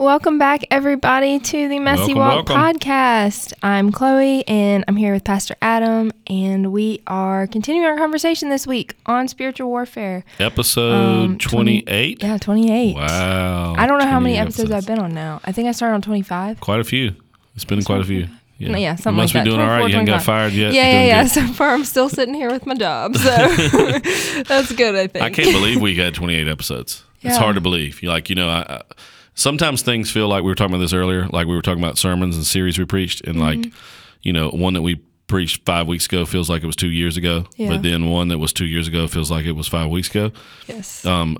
Welcome back, everybody, to the Messy Walk podcast. I'm Chloe, and I'm here with Pastor Adam, and we are continuing our conversation this week on spiritual warfare. Episode Um, 20 28. Yeah, 28. Wow. I don't know how many 28 episodes, I've been on now. I think I started on 25. Quite a few. It's been quite a few. Yeah, Yeah, something you must like be that. doing all right. You haven't got fired yet. Yeah, yeah, yeah. good. So far, I'm still sitting here with my job, so that's good. I think. I can't believe we had 28 episodes. It's hard to believe. You like, you know, I, I, sometimes things feel like we were talking about this earlier, like we were talking about sermons and series we preached, and Mm-hmm. like, you know, one that we preached five weeks ago feels like it was two years ago, Yeah. but then one that was two years ago feels like it was five weeks ago. Yes. Um,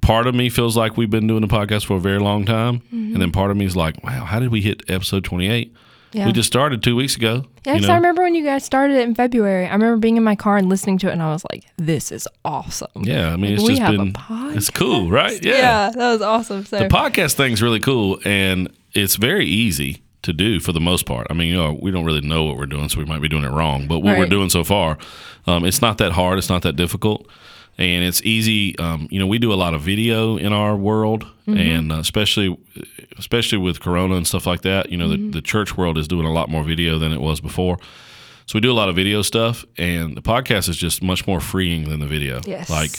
part of me feels like we've been doing the podcast for a very long time, Mm-hmm. and then part of me is like, wow, how did we hit episode 28? Yeah. We just started two weeks ago. Yeah, you 'cause know? I remember when you guys started it in February. I remember being in my car and listening to it, and I was like, "This is awesome." Yeah, I mean, it's we just have been a podcast. it's cool, right? Yeah. Yeah, that was awesome. So The podcast thing's really cool and it's very easy to do for the most part. I mean, you know, we don't really know what we're doing, so we might be doing it wrong. But what we're doing so far, um, it's not that hard. It's not that difficult, and it's easy. Um, you know, we do a lot of video in our world, Mm-hmm. and uh, especially especially with Corona and stuff like that. You know, Mm-hmm. the, the church world is doing a lot more video than it was before. So we do a lot of video stuff, and the podcast is just much more freeing than the video. Yes. Like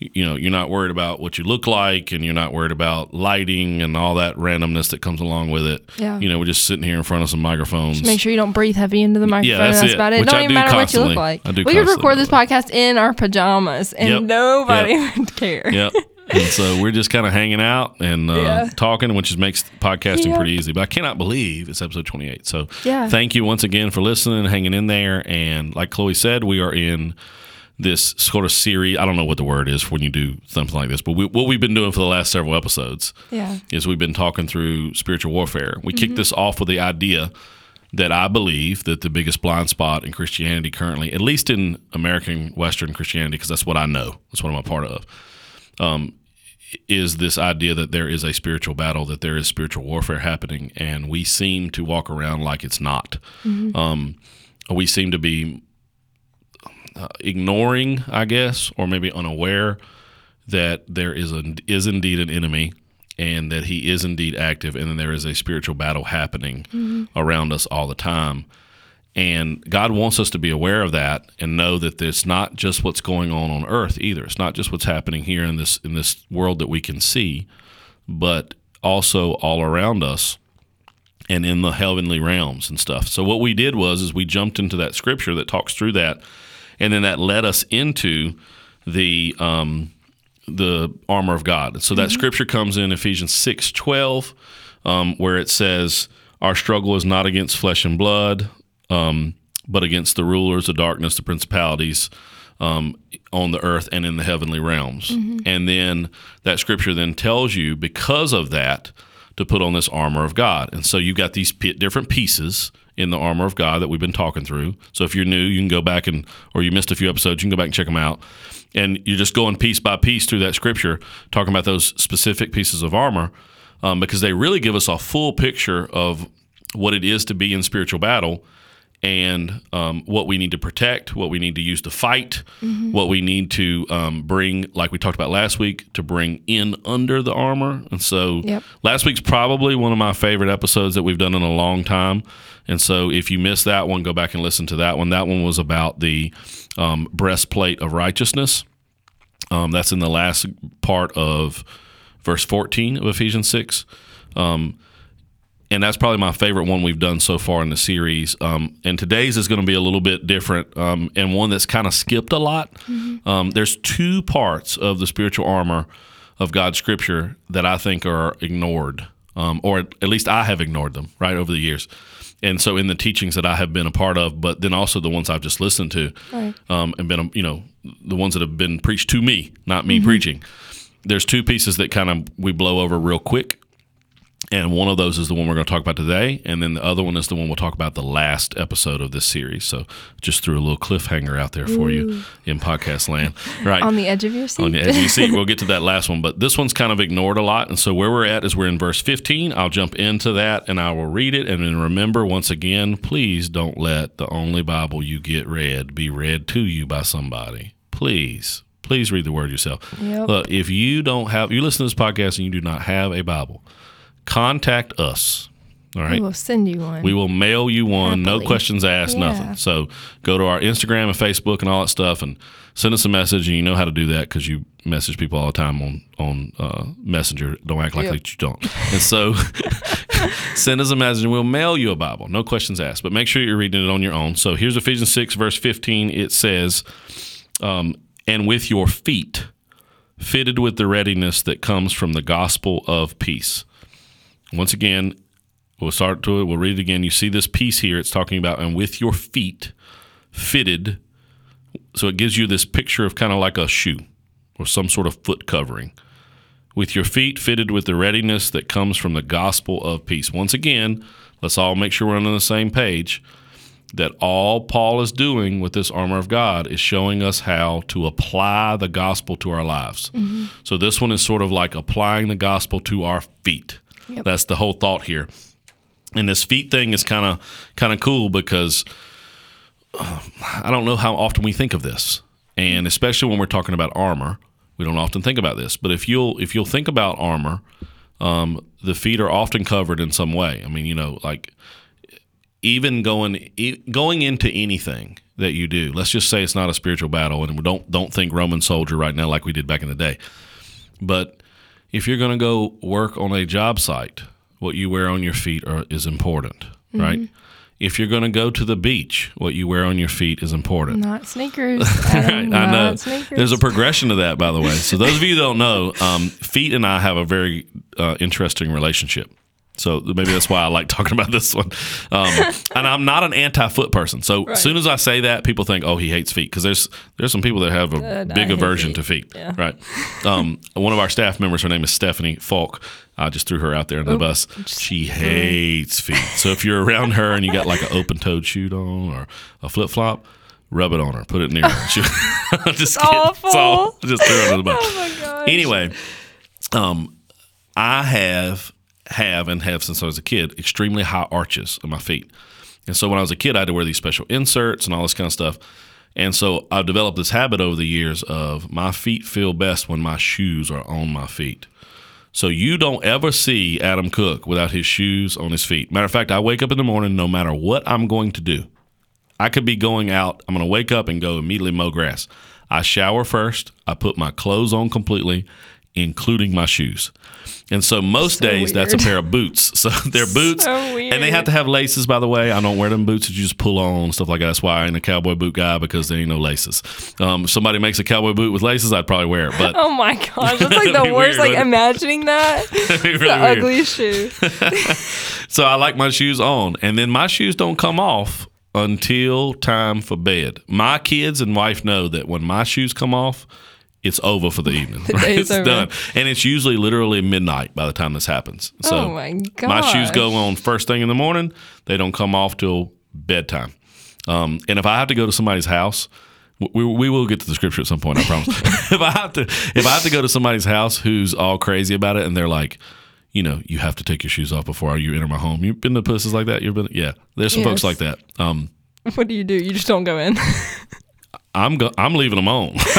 you know you're not worried about what you look like and you're not worried about lighting and all that randomness that comes along with it Yeah. you know we're just sitting here in front of some microphones just make sure you don't breathe heavy into the microphone. that's that's it, about it. which don't I even do matter what you look like. I do we could record this podcast in our pajamas, and Yep. nobody would care. yep and so we're just kind of hanging out and uh, Yeah. talking which just makes podcasting Yep. pretty easy but i cannot believe it's episode 28 so Yeah. thank you once again for listening and hanging in there and like chloe said we are in this sort of series i don't know what the word is when you do something like this but we, what we've been doing for the last several episodes Yeah. is we've been talking through spiritual warfare. We Mm-hmm. kicked this off with the idea that I believe that the biggest blind spot in Christianity currently, at least in American Western Christianity, because that's what I know, that's what I'm a part of, um, is this idea that there is a spiritual battle, that there is spiritual warfare happening, and we seem to walk around like it's not. Um, we seem to be uh, ignoring, I guess, or maybe unaware that there is a, is indeed an enemy and that he is indeed active and then there is a spiritual battle happening around us all the time. And God wants us to be aware of that and know that it's not just what's going on on earth either. It's not just what's happening here in this in this world that we can see but also all around us and in the heavenly realms and stuff. So what we did was is we jumped into that scripture that talks through that, and then that led us into the um, the armor of God. So that scripture comes in Ephesians six twelve, um, where it says, "Our struggle is not against flesh and blood, um, but against the rulers the darkness, the principalities." Um, on the earth and in the heavenly realms. And then that scripture then tells you, because of that, to put on this armor of God. And so you've got these p- different pieces in the armor of God that we've been talking through. So if you're new, you can go back and, or you missed a few episodes, you can go back and check them out. And you're just going piece by piece through that scripture, talking about those specific pieces of armor, um, because they really give us a full picture of what it is to be in spiritual battle and um, what we need to protect, what we need to use to fight, what we need to um, bring, like we talked about last week, to bring in under the armor. And so Yep. last week's probably one of my favorite episodes that we've done in a long time. And so if you missed that one, go back and listen to that one. That one was about the um, breastplate of righteousness. Um, that's in the last part of verse 14 of Ephesians 6 and that's probably my favorite one we've done so far in the series. Um, and today's is going to be a little bit different, um, and one that's kind of skipped a lot. Um, there's two parts of the spiritual armor of God's Scripture that I think are ignored, um, or at least I have ignored them right over the years. And so, in the teachings that I have been a part of, but then also the ones I've just listened to, Right. um, and been, you know, the ones that have been preached to me, not me preaching. There's two pieces that kind of we blow over real quick And one of those is the one we're going to talk about today. And then the other one is the one we'll talk about the last episode of this series. So just threw a little cliffhanger out there for you in podcast land. Right. On the edge of your seat. On the edge of your seat. We'll get to that last one. But this one's kind of ignored a lot. And so where we're at is we're in verse 15. I'll jump into that and I will read it. And then remember, once again, please don't let the only Bible you get read be read to you by somebody. Please. Please read the word yourself. Yep. Look, if you don't have, you listen to this podcast and you do not have a Bible, contact us. All right. We will send you one. We will mail you one, no questions asked, Yeah. nothing. So go to our Instagram and Facebook and all that stuff, and send us a message. And you know how to do that because you message people all the time on on uh, Messenger. Don't act like Yep. that you don't. And so send us a message, and we'll mail you a Bible, no questions asked. But make sure you're reading it on your own. So here's Ephesians six verse fifteen. It says, um, "And with your feet fitted with the readiness that comes from the gospel of peace." Once again, we'll start to it. We'll read it again. You see this piece here. It's talking about, and with your feet fitted. So it gives you this picture of kind of like a shoe or some sort of foot covering. With your feet fitted with the readiness that comes from the gospel of peace. Once again, let's all make sure we're on the same page. That all Paul is doing with this armor of God is showing us how to apply the gospel to our lives. Mm-hmm. So this one is sort of like applying the gospel to our feet. Yep. That's the whole thought here. And this feet thing is kind of kind of cool because uh, I don't know how often we think of this, and especially when we're talking about armor, we don't often think about this. But if you'll if you'll think about armor, um, the feet are often covered in some way. I mean, you know, like even going going into anything that you do. Let's just say it's not a spiritual battle, and we don't don't think Roman soldier right now like we did back in the day. But if you're going to go work on a job site, what you wear on your feet are, is important, right? If you're going to go to the beach, what you wear on your feet is important. Not sneakers. Adam, Right, I know. Sneakers. There's a progression to that, by the way. So those of you who don't know, um, feet and I have a very uh, interesting relationship. So maybe that's why I like talking about this one. Um, and I'm not an anti-foot person. So as soon as I say that, people think, "Oh, he hates feet," because there's there's some people that have a I big aversion feet. to feet. Yeah. Right. Um, one of our staff members, her name is Stephanie Falk. I just threw her out there in the bus. She hates feet. So if you're around her and you got like an open-toed shoe on or a flip-flop, rub it on her. Put it near her. She, just kidding. awful. It's all, just threw her under the bus. Oh my gosh. Anyway, um, I have have and have since I was a kid extremely high arches on my feet, and so when I was a kid, I had to wear these special inserts and all this kind of stuff. And so I've developed this habit over the years of my feet feel best when my shoes are on my feet. So you don't ever see Adam Cook without his shoes on his feet. Matter of fact, I wake up in the morning no matter what I'm going to do. I could be going out. I'm going to wake up and go immediately mow grass. I shower first. I put my clothes on completely, including my shoes. And so most So days that's a pair of boots. So they're boots, So and they have to have laces. By the way, I don't wear them boots that you just pull on stuff like that. That's why I ain't a cowboy boot guy because there ain't no laces. Um, if somebody makes a cowboy boot with laces, I'd probably wear it. But Oh my gosh, that's like the worst. weird, like imagining that, really the weird. ugliest shoe. So I like my shoes on, and then my shoes don't come off until time for bed. My kids and wife know that when my shoes come off, it's over for the evening. right? It's over. done, and it's usually literally midnight by the time this happens. So oh my my shoes go on first thing in the morning. They don't come off till bedtime. Um, and if I have to go to somebody's house, we, we will get to the scripture at some point. I promise. if I have to, if I have to go to somebody's house who's all crazy about it, and they're like, you know, you have to take your shoes off before you enter my home. You've been to places like that. You've been, yeah. There's some folks like that. Um, What do you do? You just don't go in. I'm go- I'm leaving them on.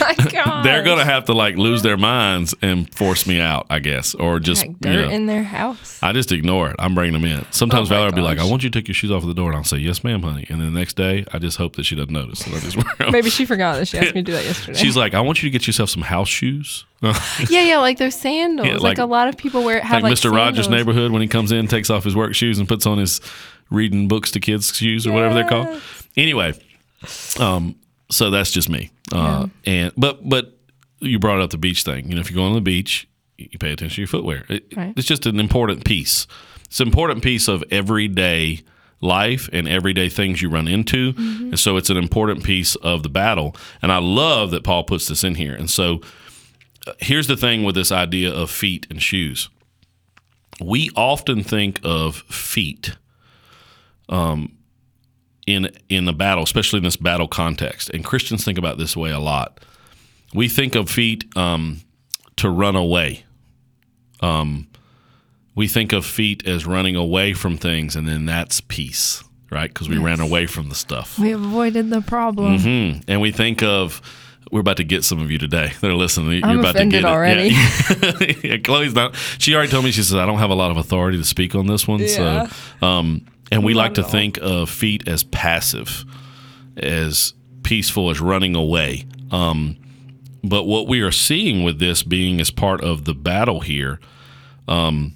my God. they're gonna have to like lose their minds and force me out, I guess, or just like you dirt know. in their house. I just ignore it. I'm bringing them in. Sometimes Oh Valerie will be like, "I want you to take your shoes off at the door," and I'll say, "Yes, ma'am, honey." And then the next day, I just hope that she doesn't notice. And I just wear 'em. Maybe she forgot that she asked me to do that yesterday. She's like, "I want you to get yourself some house shoes." yeah, yeah, like those sandals. Yeah, like, like- a lot of people wear have like, Mr. Rogers' neighborhood when he comes in, takes off his work shoes and puts on his reading books to kids shoes or whatever they're called. Anyway, um, so that's just me. Uh, and but but you brought up the beach thing. You know, if you go on the beach, you pay attention to your footwear. It, Right. It's just an important piece. It's an important piece of everyday life and everyday things you run into. And so it's an important piece of the battle. And I love that Paul puts this in here. And so uh, here's the thing with this idea of feet and shoes. we often think of feet um, in in the battle, especially in this battle context. And Christians think about this way a lot. We think of feet um, to run away. Um, we think of feet as running away from things, and then that's peace, right? Because we ran away from the stuff. We avoided the problem. hmm And we think of we're about to get some of you today. They're listening. You're I'm about to get already. It. Yeah. yeah, Chloe's not. She already told me. She says I don't have a lot of authority to speak on this one. Yeah. So, um, and we like to think of feet as passive, as peaceful as running away. Um, but what we are seeing with this being as part of the battle here, um,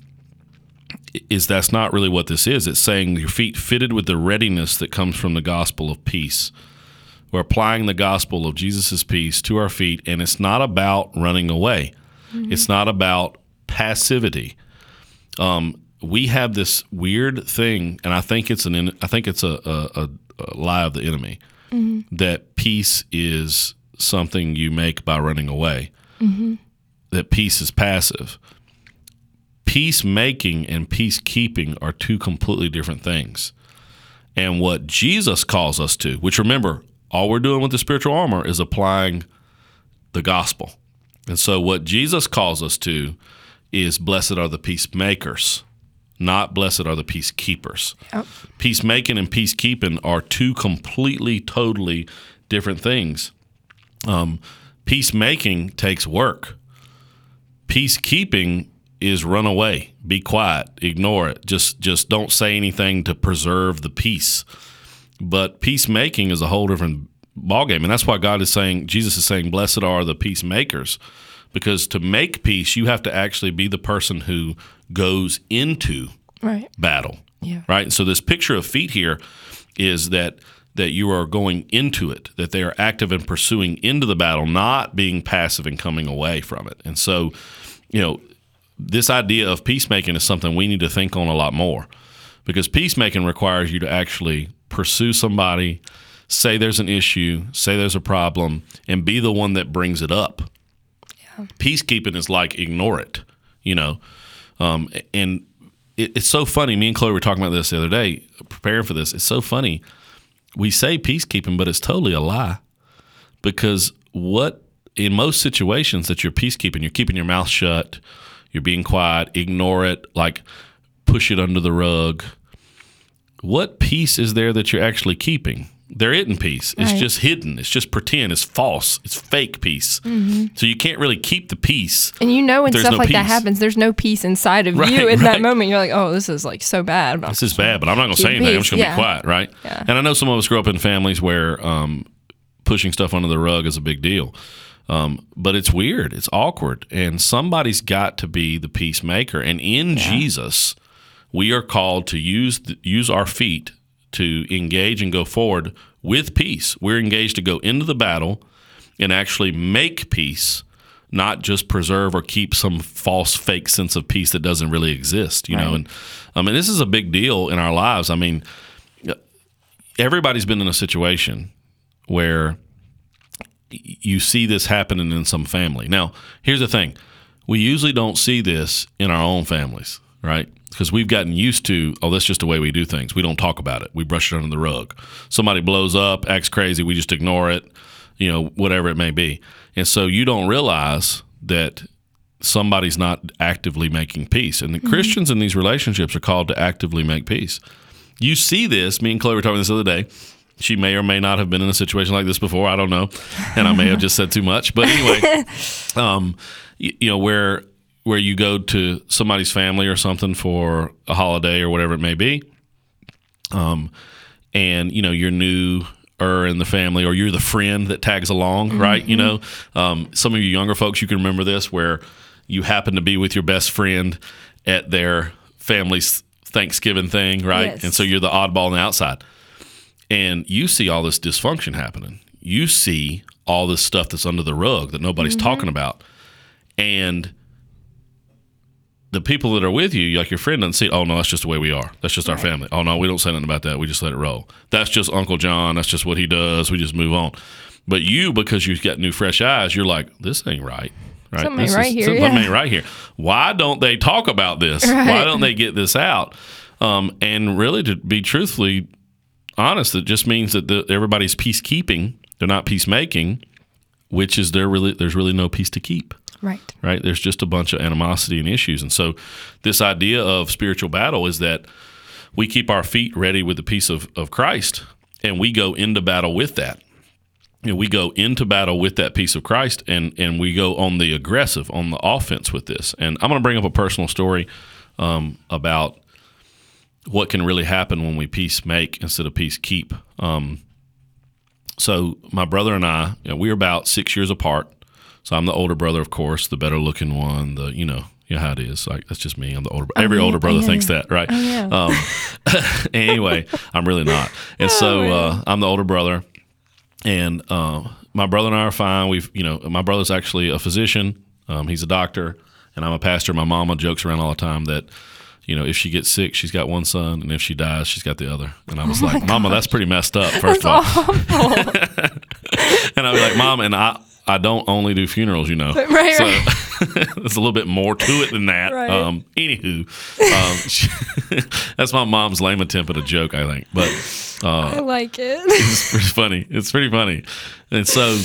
is that's not really what this is. It's saying your feet fitted with the readiness that comes from the gospel of peace. We're applying the gospel of Jesus' peace to our feet, and it's not about running away. It's not about passivity. Um, we have this weird thing, and I think it's an I think it's a, a, a, a lie of the enemy mm-hmm. that peace is something you make by running away. Mm-hmm. That peace is passive. Peacemaking and peacekeeping are two completely different things. And what Jesus calls us to, which remember, all we're doing with the spiritual armor is applying the gospel. And so what Jesus calls us to is blessed are the peacemakers, not blessed are the peacekeepers. Yep. Peacemaking and peacekeeping are two completely, totally different things. Um, peacemaking takes work. Peacekeeping is run away, be quiet, ignore it. Just just don't say anything to preserve the peace. But peacemaking is a whole different ballgame. And that's why God is saying, Jesus is saying, Blessed are the peacemakers. Because to make peace, you have to actually be the person who goes into Right. battle. Yeah. Right. So this picture of feet here is that that you are going into it, that they are active and pursuing into the battle, not being passive and coming away from it. And so, you know, this idea of peacemaking is something we need to think on a lot more because peacemaking requires you to actually pursue somebody, say there's an issue, say there's a problem, and be the one that brings it up. Peacekeeping is like ignore it, you know. Um, and it, it's so funny. Me and Chloe were talking about this the other day, preparing for this. It's so funny. We say peacekeeping, but it's totally a lie because what in most situations that you're peacekeeping, you're keeping your mouth shut, you're being quiet, ignore it, like push it under the rug. What peace is there that you're actually keeping? There isn't peace. It's Right. just hidden. It's just pretend. It's false. It's fake peace. So you can't really keep the peace. And you know when stuff no like that happens, there's no peace inside of Right, you in right. that moment. You're like, oh, this is like so bad. This is bad, but I'm not going to say anything. I'm just going to yeah. be quiet, right? Yeah. And I know some of us grew up in families where um, pushing stuff under the rug is a big deal. Um, but it's weird. It's awkward. And somebody's got to be the peacemaker. And in Jesus, we are called to use use our feet to engage and go forward with peace. We're engaged to go into the battle and actually make peace, not just preserve or keep some false fake sense of peace that doesn't really exist, you know. And I mean, this is a big deal in our lives. I mean, everybody's been in a situation where you see this happening in some family. Now, here's the thing. We usually don't see this in our own families, right? Because we've gotten used to, oh, that's just the way we do things. We don't talk about it. We brush it under the rug. Somebody blows up, acts crazy, we just ignore it, you know, whatever it may be. And so you don't realize that somebody's not actively making peace. And the Christians in these relationships are called to actively make peace. You see this, me and Chloe were talking this the other day. She may or may not have been in a situation like this before. I don't know. And I may have just said too much. But anyway, um, you, you know, where where you go to somebody's family or something for a holiday or whatever it may be, um, and you know you're new or in the family or you're the friend that tags along, right? You know, um, some of you younger folks, you can remember this where you happen to be with your best friend at their family's Thanksgiving thing, right? Yes. And so you're the oddball on the outside and you see all this dysfunction happening. You see all this stuff that's under the rug that nobody's talking about. And the people that are with you, like your friend, doesn't see, oh, no, that's just the way we are. That's just our family. Oh, no, we don't say nothing about that. We just let it roll. That's just Uncle John. That's just what he does. We just move on. But you, because you've got new, fresh eyes, you're like, this ain't right. Right? Something This right is- here, Something yeah. ain't right here. Why don't they talk about this? Why don't they get this out? Um, and really, to be truthfully honest, it just means that the, everybody's peacekeeping. They're not peacemaking, which is there really there's really no peace to keep Right. right? There's just a bunch of animosity and issues. And so, this idea of spiritual battle is that we keep our feet ready with the peace of, of Christ and we go into battle with that. You know, we go into battle with that peace of Christ and, and we go on the aggressive, on the offense with this. And I'm going to bring up a personal story um, about what can really happen when we peace make instead of peace keep. Um, so my brother and I, you know, we're about six years apart. So I'm the older brother, of course, the better looking one. The you know, you know how it is. Like that's just me. I'm the older. Every yeah. older brother Oh, thinks that, right? yeah. Um, anyway, I'm really not. And so Oh, uh, I'm the older brother, and uh, my brother and I are fine. We've you know, my brother's actually a physician. Um, he's a doctor, and I'm a pastor. My mama jokes around all the time that. You know, if she gets sick, she's got one son, and if she dies, she's got the other. And I was like, "Mama, that's pretty messed up." First of all, and I was like, "Mom," and I I don't only do funerals, you know. Right, so right. there's a little bit more to it than that. Right. Um, anywho, um, she- that's my mom's lame attempt at a joke, I think. But I like it. it's pretty funny. It's pretty funny. And so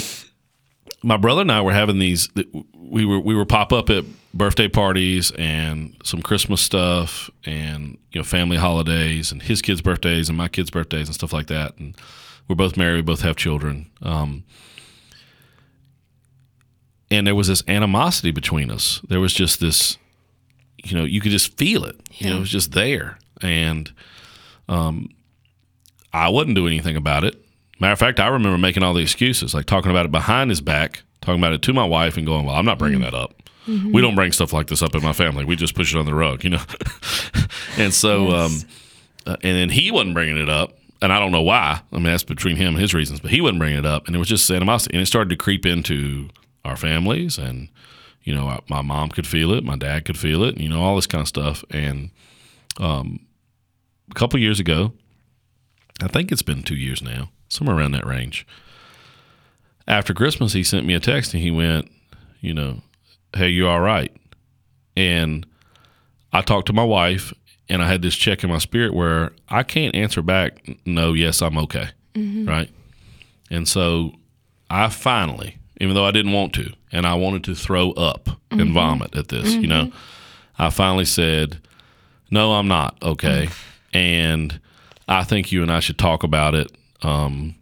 my brother and I were having these. We were we were pop up at birthday parties and some Christmas stuff and you know family holidays and his kids' birthdays and my kids' birthdays and stuff like that. And we're both married. We both have children. Um, and there was this animosity between us. There was just this, you know, you could just feel it. You know, it was just there. And um, I wouldn't do anything about it. Matter of fact, I remember making all the excuses, like talking about it behind his back, talking about it to my wife, and going, "Well, I'm not bringing that up. We don't bring stuff like this up in my family. We just push it on the rug, you know." and so, Yes. um, uh, and then he wasn't bringing it up, and I don't know why. I mean, that's between him and his reasons, but he wasn't bringing it up, and it was just animosity, and it started to creep into our families, and you know, my mom could feel it, my dad could feel it, you know, all this kind of stuff, and um, a couple years ago, I think it's been two years now, somewhere around that range. After Christmas, he sent me a text and he went, you know, hey, you all right? And I talked to my wife and I had this check in my spirit where I can't answer back, no, yes, I'm okay. Right. And so I finally, even though I didn't want to, and I wanted to throw up and vomit at this, you know, I finally said, no, I'm not okay. And I think you and I should talk about it. Um,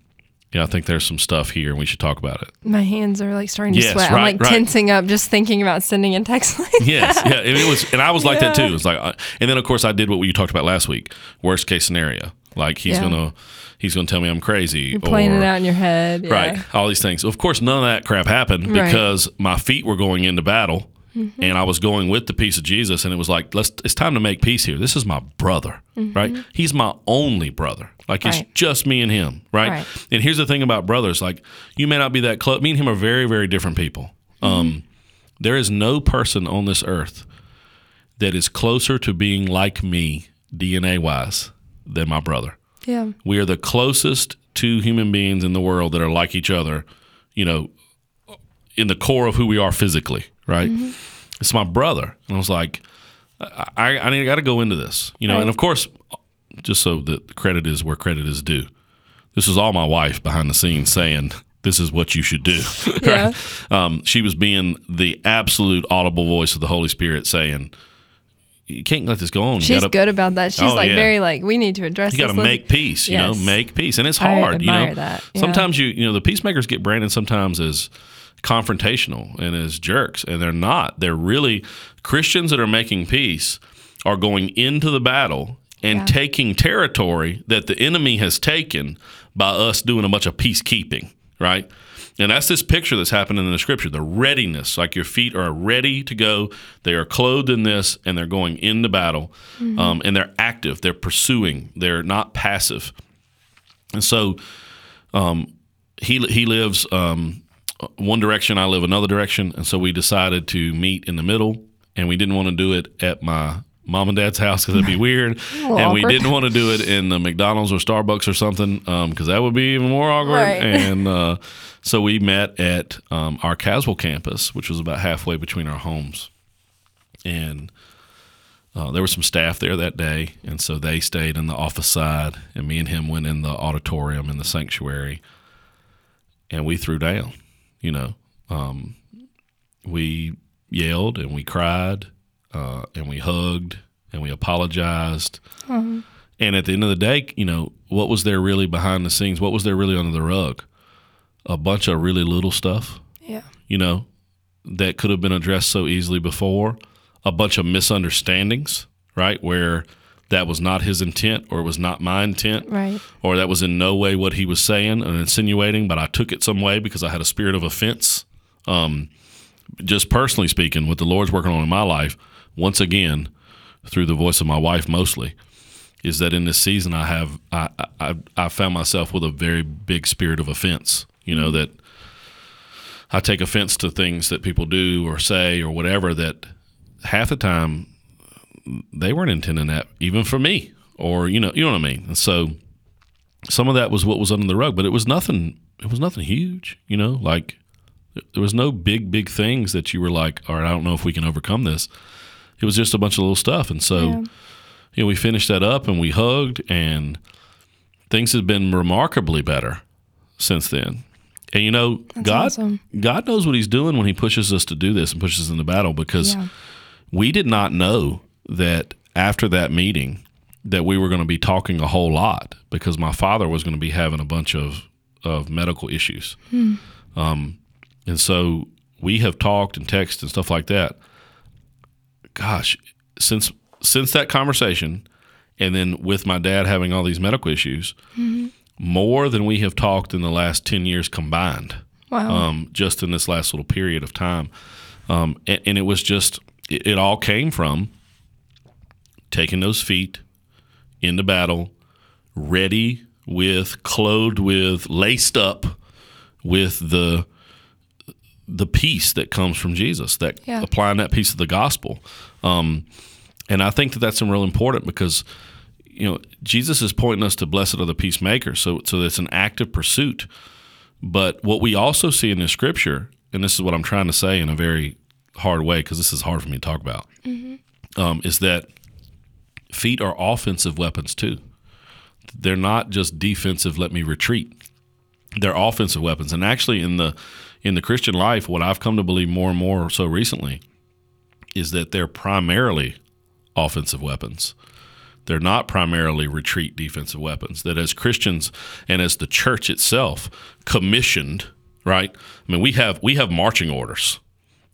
yeah, I think there's some stuff here and we should talk about it. My hands are like starting to Yes, sweat. right, I'm like right. tensing up just thinking about sending a text like Yes, yeah, and it was, and I was like that too. It's like, uh, and then of course I did what you talked about last week. Worst case scenario, like he's Yeah. gonna, he's gonna tell me I'm crazy, You're playing or, it out in your head. Yeah. right? All these things. Of course, none of that crap happened Right. because my feet were going into battle, Mm-hmm. and I was going with the peace of Jesus, and it was like, let's. It's time to make peace here. This is my brother, right? He's my only brother. Like it's Mm-hmm. Right. just me and him, right? Right. And here's the thing about brothers: like you may not be that close. Me and him are very, very different people. Um, there is no person on this earth that is closer to being like me DNA wise than my brother. Yeah. We are the closest two human beings in the world that are like each other, you know, in the core of who we are physically, right? It's my brother. And I was like, I, I, I got to go into this, you know, and of course, just so that credit is where credit is due, this was all my wife behind the scenes saying, this is what you should do. Yeah. right? Um, she was being the absolute audible voice of the Holy Spirit saying, you can't let this go on. You She's gotta- good about that. She's Oh, like yeah. very like we need to address you got to make peace, you know, make peace, and it's hard. you know, that, yeah. sometimes you you know the peacemakers get branded sometimes as confrontational and as jerks, and they're not. They're really Christians that are making peace are going into the battle and Yeah. taking territory that the enemy has taken by us doing a bunch of peacekeeping, right? And that's this picture that's happening in the scripture the readiness, like your feet are ready to go. They are clothed in this and they're going into battle. Um, and they're active, they're pursuing, they're not passive. And so um, he, he lives um, one direction, I live another direction. And so we decided to meet in the middle. And we didn't want to do it at my mom and dad's house because it'd be weird, and we didn't want to do it in the McDonald's or Starbucks or something because that would be even more awkward. Right. And uh, so we met at um, our Caswell campus, which was about halfway between our homes, and uh, there was some staff there that day, and so they stayed in the office side, and me and him went in the auditorium in the sanctuary, and we threw down. You know, um, we yelled and we cried, uh, and we hugged and we apologized. And at the end of the day, you know, what was there really behind the scenes? What was there really under the rug? A bunch of really little stuff Yeah. you know, that could have been addressed so easily before. A bunch of misunderstandings, right? Where that was not his intent or it was not my intent Right. or that was in no way what he was saying and insinuating, but I took it some way because I had a spirit of offense. Um, just personally speaking, what the Lord's working on in my life, once again, through the voice of my wife mostly, is that in this season I have I, I I found myself with a very big spirit of offense. You know that I take offense to things that people do or say or whatever that half the time they weren't intending that even for me or you know you know what I mean. And so some of that was what was under the rug, but it was nothing. It was nothing huge. You know, like there was no big big things that you were like, all right, I don't know if we can overcome this. It was just a bunch of little stuff, and so Yeah. you know we finished that up and we hugged, and things have been remarkably better since then. And you know, God awesome. God knows what He's doing when He pushes us to do this and pushes us into battle because Yeah. we did not know that after that meeting that we were going to be talking a whole lot because my father was going to be having a bunch of of medical issues. Um, and so we have talked and texted and stuff like that. Gosh, since since that conversation, and then with my dad having all these medical issues, more than we have talked in the last ten years combined Wow. um, just in this last little period of time. Um, and, and it was just, it, it all came from taking those feet into battle, ready with, clothed with, laced up with the the peace that comes from Jesus, that Yeah. applying that piece of the gospel. Um, and I think that that's real important because you know Jesus is pointing us to blessed are the peacemakers. So so it's an active pursuit. But what we also see in the scripture, and this is what I'm trying to say in a very hard way because this is hard for me to talk about, um, is that feet are offensive weapons too. They're not just defensive. Let me retreat. They're offensive weapons, and actually in the in the Christian life, what I've come to believe more and more so recently is that they're primarily offensive weapons. They're not primarily retreat defensive weapons. That as Christians and as the church itself commissioned, right? I mean, we have we have marching orders.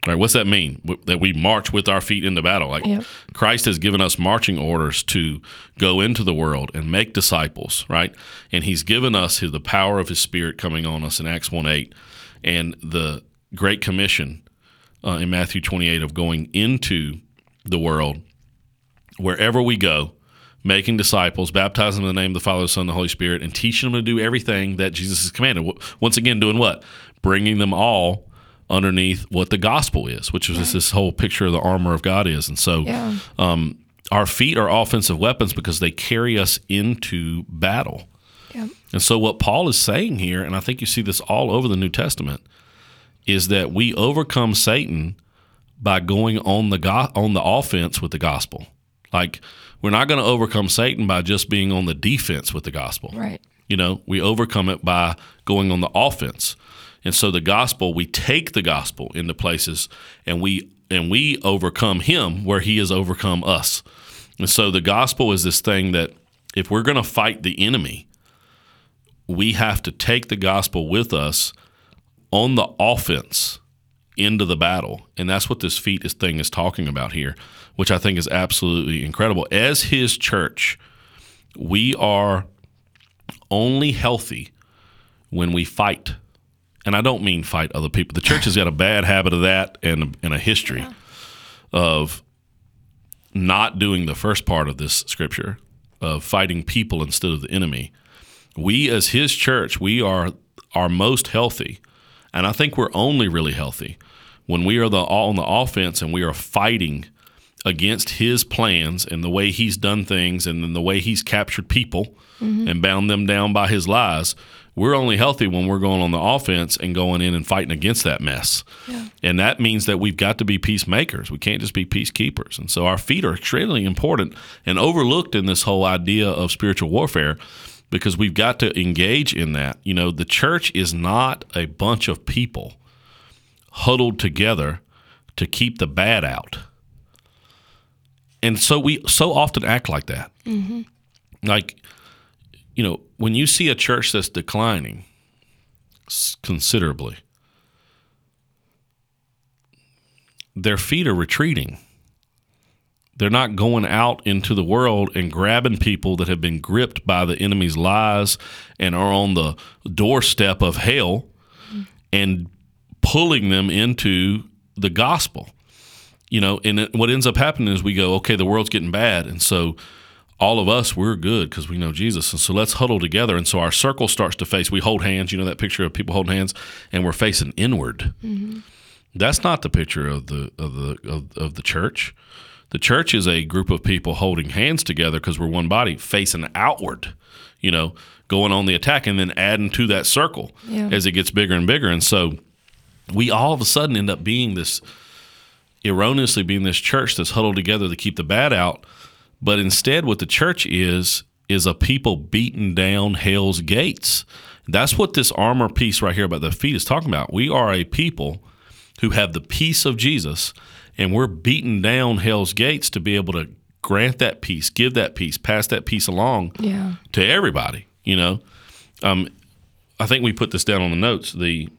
Right? What's that mean? W- That we march with our feet into battle. Like Yep. Christ has given us marching orders to go into the world and make disciples, right? And He's given us the power of His Spirit coming on us in Acts 1 8 and the Great Commission uh, in Matthew 28 of going into the world wherever we go, making disciples, baptizing them in the name of the Father, the Son, and the Holy Spirit, and teaching them to do everything that Jesus has commanded. Once again, doing what? Bringing them all underneath what the gospel is, which is this whole picture of the armor of God is. And so Yeah. um, our feet are offensive weapons because they carry us into battle. And so, what Paul is saying here, and I think you see this all over the New Testament, is that we overcome Satan by going on the go- on the offense with the gospel. Like we're not going to overcome Satan by just being on the defense with the gospel. Right. You know, we overcome it by going on the offense. And so the gospel, we take the gospel into places and we and we overcome him where he has overcome us. And so the gospel is this thing that if we're going to fight the enemy, we have to take the gospel with us on the offense into the battle. And that's what this feet is thing is talking about here, which I think is absolutely incredible. As his church, we are only healthy when we fight. And I don't mean fight other people. The church has got a bad habit of that and, and a history of not doing the first part of this scripture of fighting people instead of the enemy. We as his church, we are our most healthy. And I think we're only really healthy when we are the on the offense and we are fighting against his plans and the way he's done things and then the way he's captured people mm-hmm. and bound them down by his lies, we're only healthy when we're going on the offense and going in and fighting against that mess. And that means that we've got to be peacemakers. We can't just be peacekeepers. And so our feet are extremely important and overlooked in this whole idea of spiritual warfare because we've got to engage in that. You know, the church is not a bunch of people huddled together to keep the bad out. And so we so often act like that. Mm-hmm. Like, you know, when you see a church that's declining considerably, their feet are retreating. They're not going out into the world and grabbing people that have been gripped by the enemy's lies and are on the doorstep of hell and pulling them into the gospel. You know, and it, what ends up happening is we go, okay, the world's getting bad. And so all of us, we're good because we know Jesus. And so let's huddle together. And so our circle starts to face, we hold hands, you know, that picture of people holding hands, and we're facing inward. Mm-hmm. That's not the picture of the of the of, of the church. The church is a group of people holding hands together because we're one body, facing outward. You know, going on the attack and then adding to that circle Yeah. as it gets bigger and bigger. And so we all of a sudden end up being this erroneously being this church that's huddled together to keep the bad out. But instead, what the church is is a people beating down hell's gates. That's what this armor piece right here about the feet is talking about. We are a people who have the peace of Jesus, and we're beating down hell's gates to be able to grant that peace, give that peace, pass that peace along Yeah. to everybody. You know, um, I think we put this down on the notes. The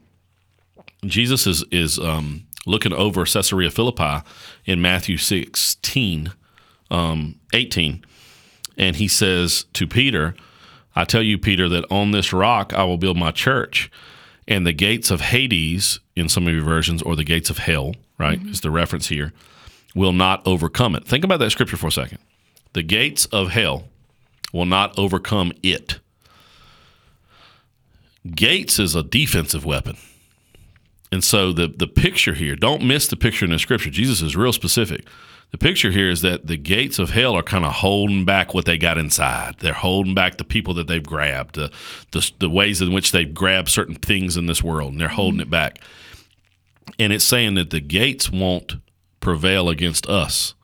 Jesus is is um, looking over Caesarea Philippi in Matthew sixteen, um, eighteen, and he says to Peter, "I tell you, Peter, that on this rock I will build my church, and the gates of Hades, in some of your versions, or the gates of hell, right, mm-hmm. is the reference here, will not overcome it." Think about that scripture for a second. The gates of hell will not overcome it. Gates is a defensive weapon. And so the the picture here, don't miss the picture in the scripture. Jesus is real specific. The picture here is that the gates of hell are kind of holding back what they got inside. They're holding back the people that they've grabbed, the, the, the ways in which they've grabbed certain things in this world, and they're holding mm-hmm. it back. And it's saying that the gates won't prevail against us.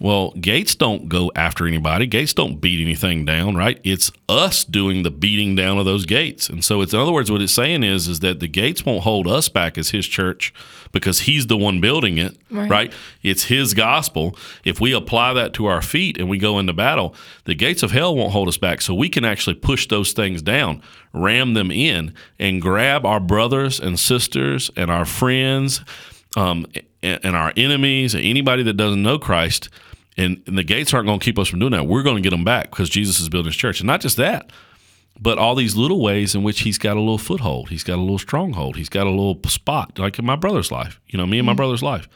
Well, gates don't go after anybody. Gates don't beat anything down, right? It's us doing the beating down of those gates. And so it's in other words, what it's saying is is that the gates won't hold us back as his church because he's the one building it, Right. right? It's his gospel. If we apply that to our feet and we go into battle, the gates of hell won't hold us back. So we can actually push those things down, ram them in, and grab our brothers and sisters and our friends um, and, our enemies and anybody that doesn't know Christ. And, and the gates aren't going to keep us from doing that. We're going to get them back because Jesus is building his church. And not just that, but all these little ways in which he's got a little foothold. He's got a little stronghold. He's got a little spot, like in my brother's life, you know, me and my mm-hmm. brother's life.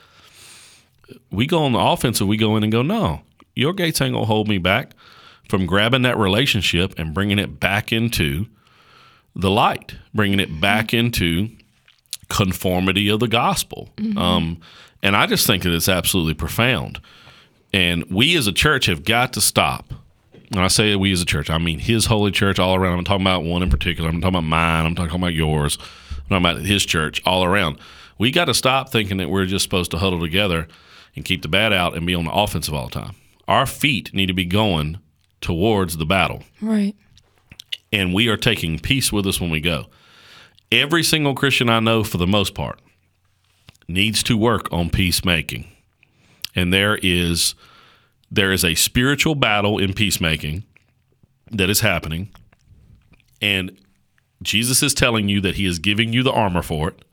We go on the offensive, we go in and go, no, your gates ain't going to hold me back from grabbing that relationship and bringing it back into the light, bringing it back mm-hmm. into conformity of the gospel. Um, and I just think that it's absolutely profound. And we as a church have got to stop. When I say we as a church, I mean His holy church all around. I'm talking about one in particular. I'm talking about mine. I'm talking about yours. I'm talking about His church all around. We got to stop thinking that we're just supposed to huddle together and keep the bad out and be on the offensive all the time. Our feet need to be going towards the battle Right. and we are taking peace with us when we go. Every single Christian I know, for the most part, needs to work on peacemaking, and there is there is a spiritual battle in peacemaking that is happening, and Jesus is telling you that He is giving you the armor for it,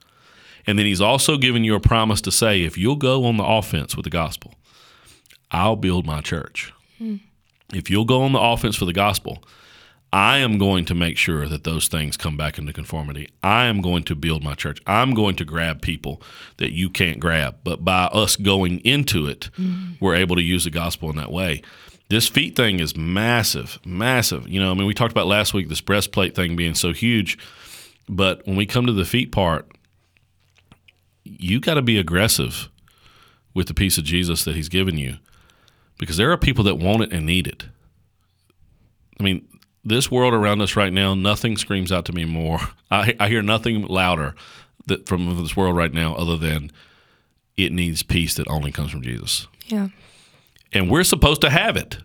and then He's also giving you a promise to say, if you'll go on the offense with the gospel, I'll build my church. Hmm. If you'll go on the offense for the gospel, I am going to make sure that those things come back into conformity. I am going to build my church. I'm going to grab people that you can't grab. But by us going into it, mm-hmm. we're able to use the gospel in that way. This feet thing is massive, massive. You know, I mean, we talked about last week this breastplate thing being so huge, but when we come to the feet part, you got to be aggressive with the peace of Jesus that He's given you, because there are people that want it and need it. I mean, this world around us right now, nothing screams out to me more. I, I hear nothing louder that from this world right now other than it needs peace that only comes from Jesus. Yeah. And we're supposed to have it.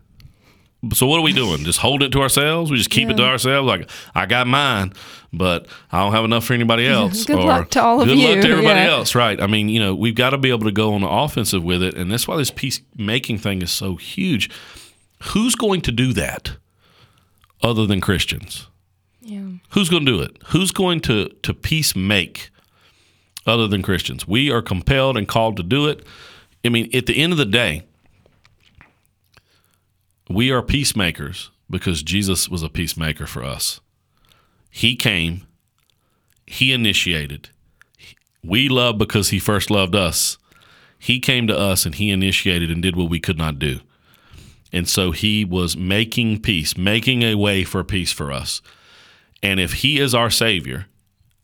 So what are we doing? Just hold it to ourselves? We just keep it to ourselves? Like I got mine, but I don't have enough for anybody else. Good luck to all of you. good luck to everybody Yeah. else, right? I mean, you know, we've got to be able to go on the offensive with it, and that's why this peacemaking thing is so huge. Who's going to do that other than Christians? Yeah. Who's going to do it? Who's going to to peace make other than Christians? We are compelled and called to do it. I mean, at the end of the day, we are peacemakers because Jesus was a peacemaker for us. He came, he initiated. We love because he first loved us. He came to us and he initiated and did what we could not do. And so he was making peace, making a way for peace for us. And if he is our savior,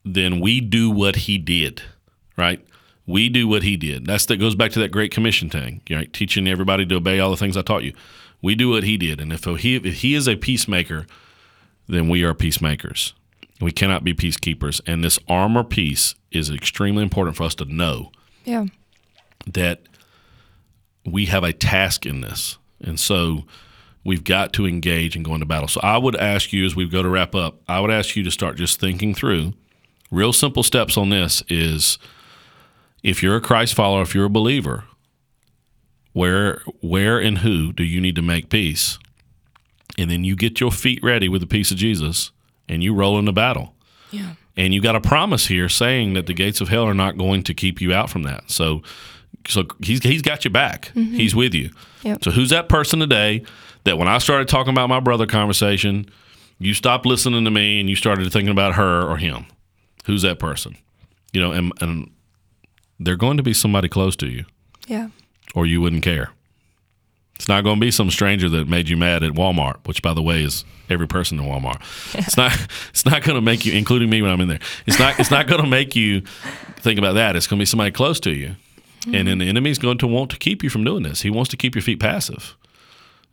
then we do what he did, right? We do what he did. That's that goes back to that great commission thing, right? Teaching everybody to obey all the things I taught you. We do what he did. And if he if he is a peacemaker, then we are peacemakers. We cannot be peacekeepers. And this armor piece is extremely important for us to know Yeah. that we have a task in this. And so we've got to engage and go into battle. So I would ask you as we go to wrap up, I would ask you to start just thinking through real simple steps on this is if you're a Christ follower, if you're a believer, where where and who do you need to make peace? And then you get your feet ready with the peace of Jesus and you roll into battle. Yeah. And you got a promise here saying that the gates of hell are not going to keep you out from that. So so he's he's got you back. Mm-hmm. He's with you. Yep. So who's that person today that when I started talking about my brother conversation, you stopped listening to me and you started thinking about her or him? Who's that person? You know, and and they're going to be somebody close to you Yeah. or you wouldn't care. It's not going to be some stranger that made you mad at Walmart, which, by the way, is every person in Walmart. It's not. It's not going to make you, including me when I'm in there. It's not. It's not going to make you think about that. It's going to be somebody close to you, and then the mm-hmm. enemy's going to want to keep you from doing this. He wants to keep your feet passive,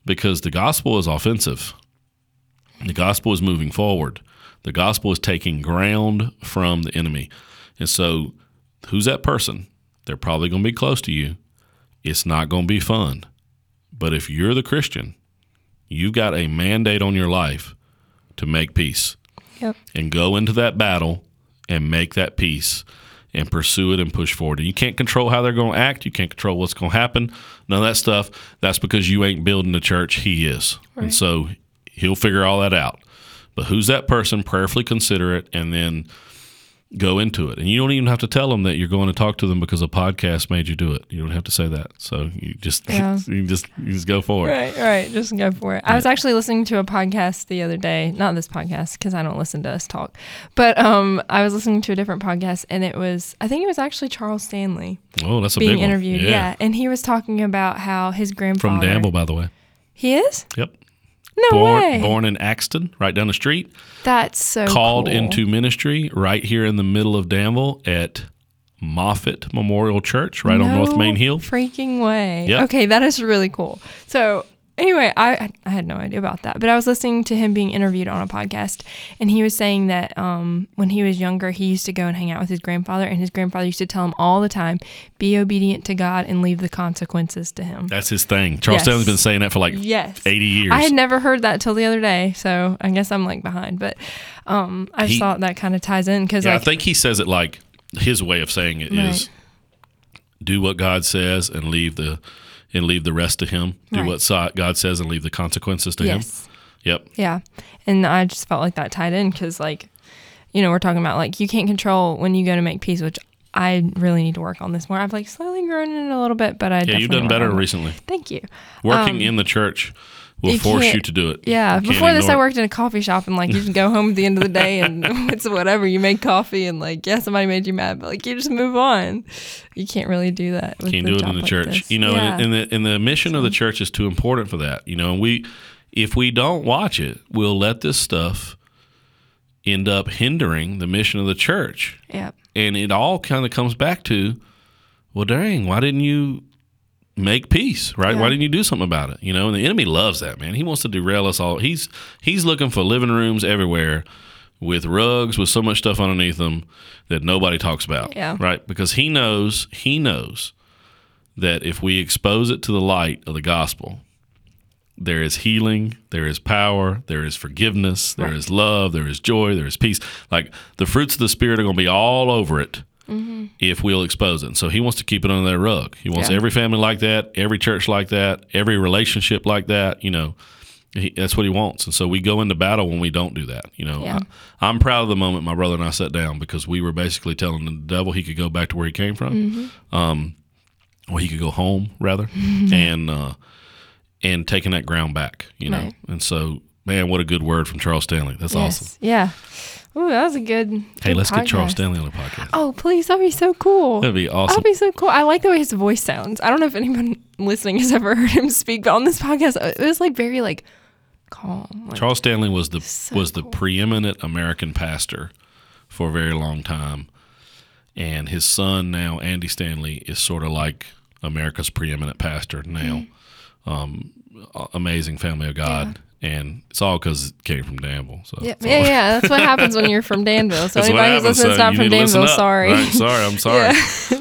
because the gospel is offensive. The gospel is moving forward. The gospel is taking ground from the enemy, and so who's that person? They're probably going to be close to you. It's not going to be fun. But if you're the Christian, you've got a mandate on your life to make peace Yep. and go into that battle and make that peace and pursue it and push forward. And you can't control how they're going to act. You can't control what's going to happen. None of that stuff. That's because you ain't building the church. He is. And so he'll figure all that out. But who's that person? Prayerfully consider it and then go into it. And you don't even have to tell them that you're going to talk to them because a podcast made you do it. You don't have to say that. So you just Yeah. you just you just go for it. Right, right. Just go for it. I was actually listening to a podcast the other day, not this podcast because I don't listen to us talk, but um, I was listening to a different podcast and it was, I think it was actually Charles Stanley Oh, that's a being big one. interviewed. Yeah. And he was talking about how his grandfather. From Danville, by the way. He is? Yep. No born way. born in Axton, right down the street. That's so called cool. into ministry right here in the middle of Danville at Moffett Memorial Church, right on North Main Hill. Freaking way. Yep. Okay, that is really cool. So anyway, I I had no idea about that, but I was listening to him being interviewed on a podcast, and he was saying that um, when he was younger, he used to go and hang out with his grandfather, and his grandfather used to tell him all the time, "Be obedient to God and leave the consequences to Him." That's his thing. Charles Yes. Stanley's been saying that for like Yes. 80 years. I had never heard that till the other day, so I guess I'm like behind. But um, I He- thought that kind of ties in because yeah, like I think he says it like his way of saying it is: Right. do what God says and leave the and leave the rest to him. Do Right. what God says and leave the consequences to yes. him. Yep. Yeah. And I just felt like that tied in because, like, you know, we're talking about like you can't control when you go to make peace, which I really need to work on this more. I've like slowly grown in it a little bit, but I Yeah, you've done better recently. Thank you. Working Um, in the church will you force you to do it. Yeah. Before this, I worked in a coffee shop and like you can go home at the end of the day and it's whatever. You make coffee and like, yeah, somebody made you mad, but like you just move on. You can't really do that. With Can't do it in the like church. this. You know, yeah. and, and the and the mission of the church is too important for that. You know, and we if we don't watch it, we'll let this stuff end up hindering the mission of the church. yeah. And it all kind of comes back to, well, dang, why didn't you make peace, right? Yeah. Why didn't you do something about it? You know, and the enemy loves that, man. He wants to derail us all. He's he's looking for living rooms everywhere with rugs with so much stuff underneath them that nobody talks about. Yeah. Right? Because he knows, he knows that if we expose it to the light of the gospel, there is healing, there is power, there is forgiveness, there is love, there is joy, there is peace. Like the fruits of the spirit are going to be all over it if we'll expose it. And so he wants to keep it under that rug. He wants Yeah. every family like that, every church like that, every relationship like that. You know, he, that's what he wants. And so we go into battle when we don't do that. You know, Yeah. I, I'm proud of the moment my brother and I sat down because we were basically telling the devil he could go back to where he came from. Mm-hmm. Um, or he could go home rather, and uh, and taking that ground back. You know, Right. and so man, what a good word from Charles Stanley. That's awesome. Yeah. Ooh, that was a good. Hey, good let's get Charles. Stanley on the podcast. Oh, please. That'd be so cool. That'd be awesome. That'd be so cool. I like the way his voice sounds. I don't know if anyone listening has ever heard him speak, but on this podcast, it was like very like calm. Like, Charles Stanley was the So was the cool. preeminent American pastor for a very long time, and his son now, Andy Stanley, is sort of like America's preeminent pastor now. Mm-hmm. Um, amazing family of God, and it's all because it came from Danville. So yeah, yeah, yeah. That's what happens when you're from Danville. So anybody who's listening So not from need to listen Danville, sorry. right? Sorry, I'm sorry. Yeah.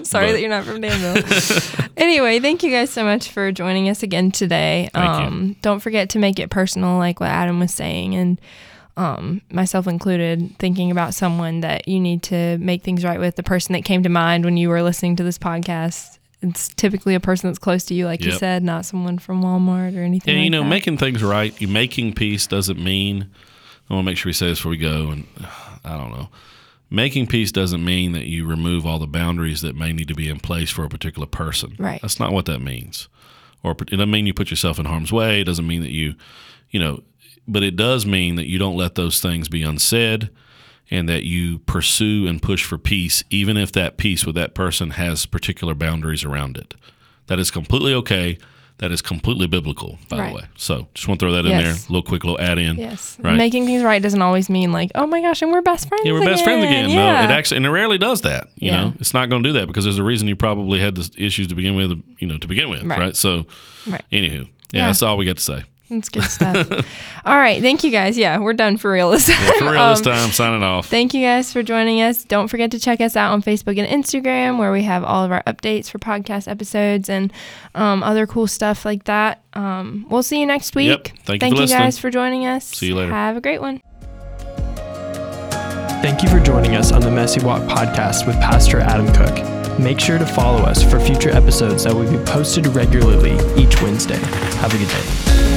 sorry But- that you're not from Danville. anyway, thank you guys so much for joining us again today. Thank you. um, Don't forget to make it personal, like what Adam was saying, and um, myself included, thinking about someone that you need to make things right with, the person that came to mind when you were listening to this podcast. It's typically a person that's close to you, like you said, not someone from Walmart or anything. And like you know, that. making things right, you making peace doesn't mean. I want to make sure we say this before we go, and I don't know. Making peace doesn't mean that you remove all the boundaries that may need to be in place for a particular person. Right. That's not what that means. Or it doesn't mean you put yourself in harm's way. It doesn't mean that you, you know, but it does mean that you don't let those things be unsaid and that you pursue and push for peace, even if that peace with that person has particular boundaries around it. That is completely okay. That is completely biblical, by Right. the way. So just want to throw that in Yes. there. little quick little add in. Yes. Right. Making things right doesn't always mean like, oh my gosh, and we're best friends. Yeah, we're best friends again. Yeah. No, it actually and it rarely does that. You Yeah. know, it's not going to do that because there's a reason you probably had the issues to begin with. You know, to begin with, Right. right? So, Right. anywho, yeah, Yeah. that's all we got to say. That's good stuff. all right. Thank you guys. Yeah, we're done for real this time. For real this Um, time, signing off. Thank you guys for joining us. Don't forget to check us out on Facebook and Instagram, where we have all of our updates for podcast episodes and um, other cool stuff like that. Um, we'll see you next week. Yep. Thank you for you guys for joining us. See you later. Have a great one. Thank you for joining us on the Messy Walk podcast with Pastor Adam Cook. Make sure to follow us for future episodes that will be posted regularly each Wednesday. Have a good day.